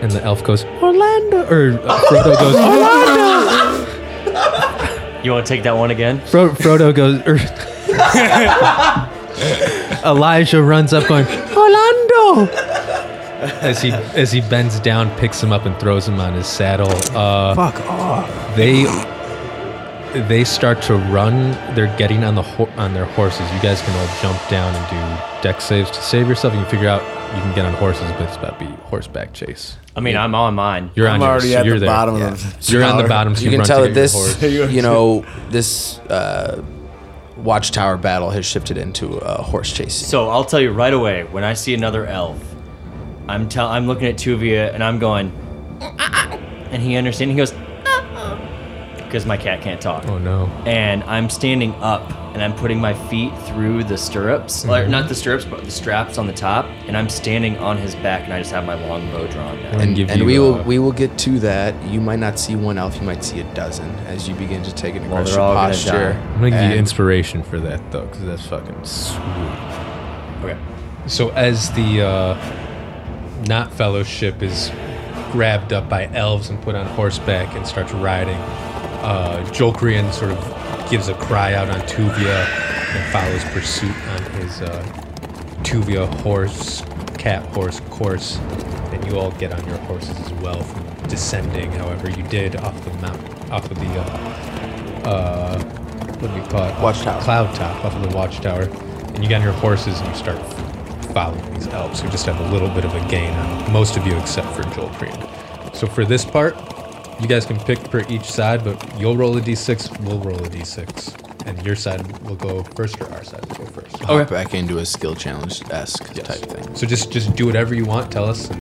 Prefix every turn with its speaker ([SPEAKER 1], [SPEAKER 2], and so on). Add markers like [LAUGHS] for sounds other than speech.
[SPEAKER 1] and the elf goes Orlando, or uh, [LAUGHS] Frodo goes Orlando.
[SPEAKER 2] You want to take that one again?
[SPEAKER 1] Fro- Frodo goes. Er, [LAUGHS] Elijah runs up, going Orlando. As he as he bends down, picks him up, and throws him on his saddle. Uh,
[SPEAKER 3] Fuck off.
[SPEAKER 1] they they start to run. They're getting on the ho- on their horses. You guys can all jump down and do dex saves to save yourself. You can figure out you can get on horses, but it's about to be horseback chase.
[SPEAKER 2] I mean, I'm on mine.
[SPEAKER 1] You're
[SPEAKER 3] I'm
[SPEAKER 1] on
[SPEAKER 3] already
[SPEAKER 1] yours.
[SPEAKER 3] at
[SPEAKER 1] You're
[SPEAKER 3] the
[SPEAKER 1] there.
[SPEAKER 3] bottom
[SPEAKER 4] Yeah.
[SPEAKER 3] of the
[SPEAKER 1] You're on the
[SPEAKER 3] tower.
[SPEAKER 1] bottom. So
[SPEAKER 4] you can
[SPEAKER 1] run
[SPEAKER 4] tell
[SPEAKER 1] to
[SPEAKER 4] that
[SPEAKER 1] get your
[SPEAKER 4] this,
[SPEAKER 1] horse. [LAUGHS]
[SPEAKER 4] you know, this uh, watchtower battle has shifted into a horse chase.
[SPEAKER 2] So I'll tell you right away. When I see another elf, I'm tell I'm looking at Tuvia and I'm going, uh, uh, and he understands. He goes, uh, because my cat can't talk.
[SPEAKER 1] Oh no.
[SPEAKER 2] and I'm standing up and I'm putting my feet through the stirrups, like
[SPEAKER 1] Mm-hmm.
[SPEAKER 2] not the stirrups, but the straps on the top, and I'm standing on his back, and I just have my long bow drawn now.
[SPEAKER 1] And give
[SPEAKER 4] and
[SPEAKER 1] you,
[SPEAKER 4] we will
[SPEAKER 1] uh,
[SPEAKER 4] we will get to that. You might not see one elf, you might see a dozen as you begin to take an
[SPEAKER 2] Well,
[SPEAKER 4] aggressive
[SPEAKER 2] they're
[SPEAKER 4] posture.
[SPEAKER 1] I'm gonna give you inspiration for that though, because that's fucking sweet.
[SPEAKER 2] Okay.
[SPEAKER 1] So as the uh, not fellowship is grabbed up by elves and put on horseback and starts riding, uh, Jolkrian sort of gives a cry out on Tuvia and follows pursuit on his uh, Tuvia horse, cat horse course. And you all get on your horses as well from descending, however you did off the mount, off of the uh, uh, what do we call it?
[SPEAKER 4] Watchtower.
[SPEAKER 1] Cloud top off of the watchtower, and you get on your horses and you start following these elves who just have a little bit of a gain on most of you except for Joel Crean. So for this part, you guys can pick per each side, but you'll roll a d6, we'll roll a d6, and your side will go first or our side will go first.
[SPEAKER 4] Hop back into a skill challenge esque type thing.
[SPEAKER 1] So just just do whatever you want. Tell us, and